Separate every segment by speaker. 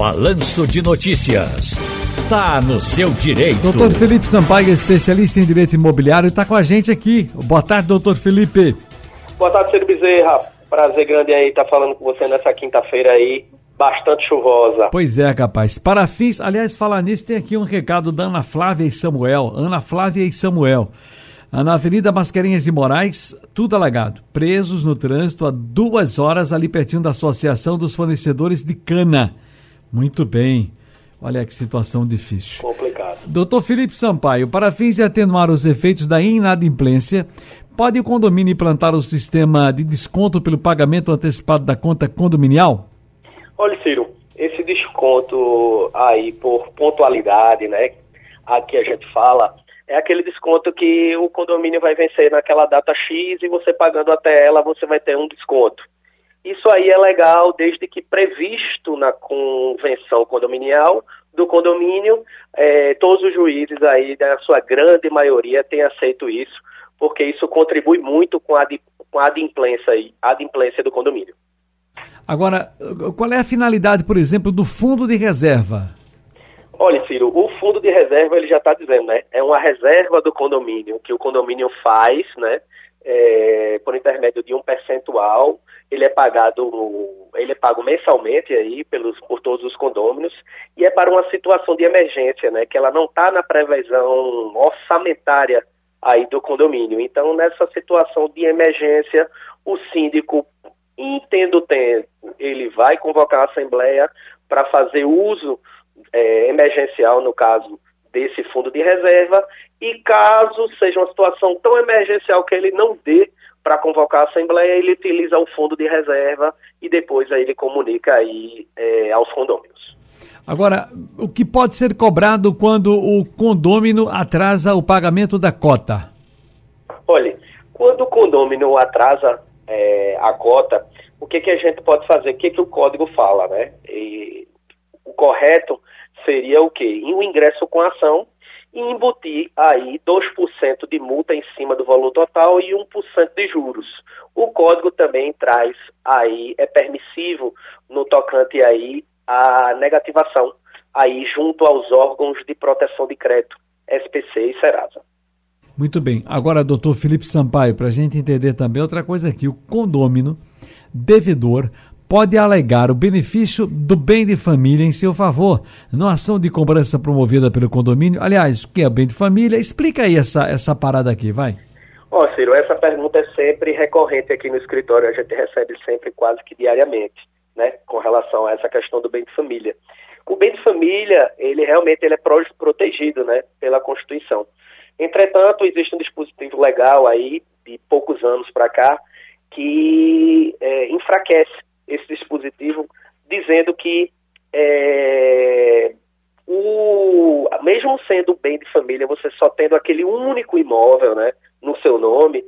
Speaker 1: Balanço de Notícias. Tá no seu direito.
Speaker 2: Doutor Felipe Sampaio, especialista em direito imobiliário, está com a gente aqui. Boa tarde, doutor Felipe.
Speaker 3: Boa tarde, Ciro Bezerra. Prazer grande aí estar falando com você nessa quinta-feira aí, bastante chuvosa.
Speaker 2: Pois é, capaz. Para fins, aliás, falar nisso, tem aqui um recado da Ana Flávia e Samuel. Ana Flávia e Samuel. Na Avenida Mascarenhas de Moraes, tudo alagado. Presos no trânsito há duas horas ali pertinho da Associação dos Fornecedores de Cana. Muito bem. Olha que situação difícil.
Speaker 3: Complicado.
Speaker 2: Doutor Felipe Sampaio, para fins de atenuar os efeitos da inadimplência, pode o condomínio implantar o sistema de desconto pelo pagamento antecipado da conta condominial?
Speaker 3: Olha, Ciro, esse desconto aí por pontualidade, né? Aqui a gente fala, é aquele desconto que o condomínio vai vencer naquela data X e você pagando até ela, você vai ter um desconto. Isso aí é legal desde que previsto na convenção condominial do condomínio, é, todos os juízes aí, na sua grande maioria, têm aceito isso, porque isso contribui muito com a, com a adimplência, aí, a adimplência do condomínio.
Speaker 2: Agora, qual é a finalidade, por exemplo, do fundo de reserva?
Speaker 3: Olha, Ciro, o fundo de reserva ele já está dizendo, né? É uma reserva do condomínio que o condomínio faz, né? É, por intermédio de um percentual, ele é pagado, ele é pago mensalmente aí pelos por todos os condôminos e é para uma situação de emergência, né? Que ela não está na previsão orçamentária aí do condomínio. Então, nessa situação de emergência, o síndico, entendo o tempo, ele vai convocar a assembleia para fazer uso é, emergencial, no caso desse fundo de reserva, e caso seja uma situação tão emergencial que ele não dê para convocar a Assembleia, ele utiliza o fundo de reserva e depois aí ele comunica aí é, aos condôminos.
Speaker 2: Agora, o que pode ser cobrado quando o condômino atrasa o pagamento da cota?
Speaker 3: Olha, quando o condômino atrasa é, a cota, o que, que a gente pode fazer? O que, que o código fala, né? E o correto seria o quê? O ingresso com ação e embutir aí 2% de multa em cima do valor total e 1% de juros. O código também traz aí, é permissivo no tocante aí a negativação aí junto aos órgãos de proteção de crédito, SPC e Serasa.
Speaker 2: Muito bem. Agora, doutor Felipe Sampaio, para a gente entender também outra coisa aqui, o condômino devedor pode alegar o benefício do bem de família em seu favor, numa ação de cobrança promovida pelo condomínio. Aliás, o que é bem de família? Explica aí essa, essa parada aqui, vai.
Speaker 3: Ó, oh, Ciro, essa pergunta é sempre recorrente aqui no escritório, a gente recebe sempre quase que diariamente, né, com relação a essa questão do bem de família. O bem de família, ele realmente ele é protegido, né, pela Constituição. Entretanto, existe um dispositivo legal aí, de poucos anos para cá, que é, enfraquece esse dispositivo, dizendo que é, o, mesmo sendo bem de família, você só tendo aquele único imóvel né, no seu nome,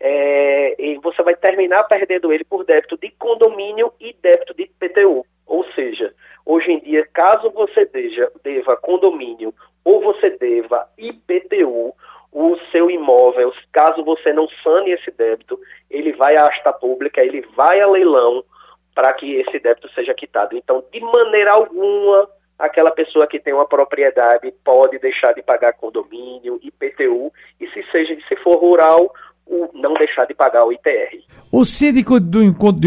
Speaker 3: é, e você vai terminar perdendo ele por débito de condomínio e débito de PTU. Ou seja, hoje em dia, caso você deja, deva condomínio ou você deva IPTU, o seu imóvel, caso você não sane esse débito, ele vai à asta pública, ele vai a leilão, para que esse débito seja quitado. Então, de maneira alguma, aquela pessoa que tem uma propriedade pode deixar de pagar condomínio, IPTU, e se seja se for rural, o não deixar de pagar o ITR.
Speaker 2: O síndico de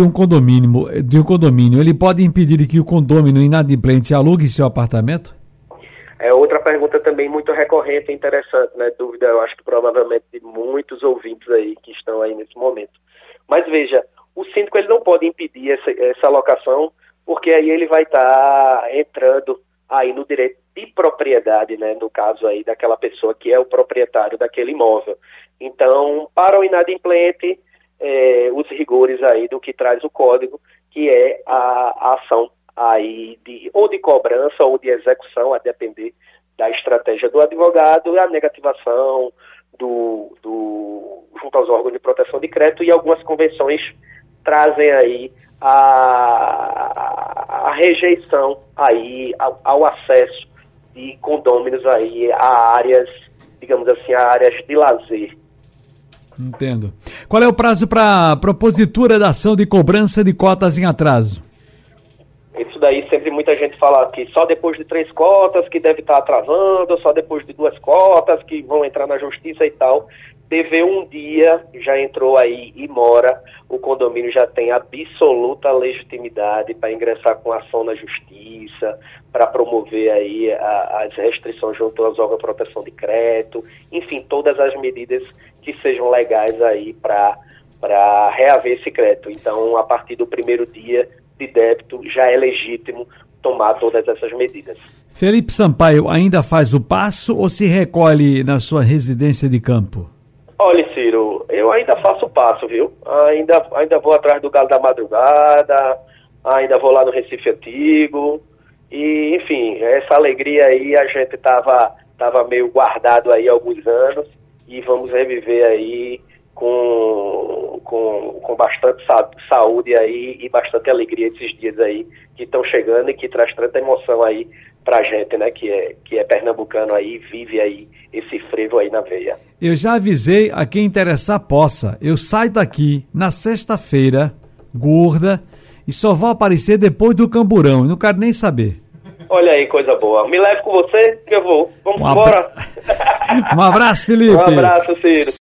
Speaker 2: um condomínio, de um condomínio, ele pode impedir que o condomínio inadimplente alugue seu apartamento?
Speaker 3: É outra pergunta também muito recorrente e interessante, né? Dúvida, eu acho que provavelmente de muitos ouvintes aí que estão aí nesse momento. Mas veja, o síndico ele não pode impedir essa, essa alocação, porque aí ele vai estar tá entrando aí no direito de propriedade, né, no caso aí daquela pessoa que é o proprietário daquele imóvel. Então, para o inadimplente, é, os rigores aí do que traz o código, que é a, a ação aí de ou de cobrança ou de execução, a depender da estratégia do advogado, a negativação do, do junto aos órgãos de proteção de crédito e algumas convenções trazem aí a, a rejeição aí ao, ao, acesso de condôminos aí a áreas, digamos assim, a áreas de lazer.
Speaker 2: Entendo. Qual é o prazo para propositura da ação de cobrança de cotas em atraso?
Speaker 3: Isso daí sempre muita gente fala que só depois de três cotas que deve estar atrasando, só depois de duas cotas que vão entrar na justiça e tal. TV um dia já entrou aí e mora, o condomínio já tem absoluta legitimidade para ingressar com ação na justiça, para promover aí a, as restrições junto aos órgãos de proteção de crédito, enfim, todas as medidas que sejam legais aí para para reaver esse crédito. Então, a partir do primeiro dia de débito, já é legítimo tomar todas essas medidas.
Speaker 2: Felipe Sampaio ainda faz o passo ou se recolhe na sua residência de campo?
Speaker 3: Olha, Ciro, eu ainda faço o passo, viu? Ainda, ainda vou atrás do Galo da Madrugada, ainda vou lá no Recife Antigo. E, enfim, essa alegria aí a gente tava, tava meio guardado aí há alguns anos e vamos reviver aí com, com, com bastante saúde aí e bastante alegria esses dias aí estão chegando e que traz tanta emoção aí pra gente, né, que é, que é pernambucano aí, vive aí esse frevo aí na veia.
Speaker 2: Eu já avisei a quem interessar possa. Eu saio daqui na sexta-feira, gorda, e só vou aparecer depois do camburão. Eu não quero nem saber.
Speaker 3: Olha aí, coisa boa. Me leve com você que eu vou. Vamos um embora.
Speaker 2: um abraço, Felipe.
Speaker 3: Um abraço, Ciro.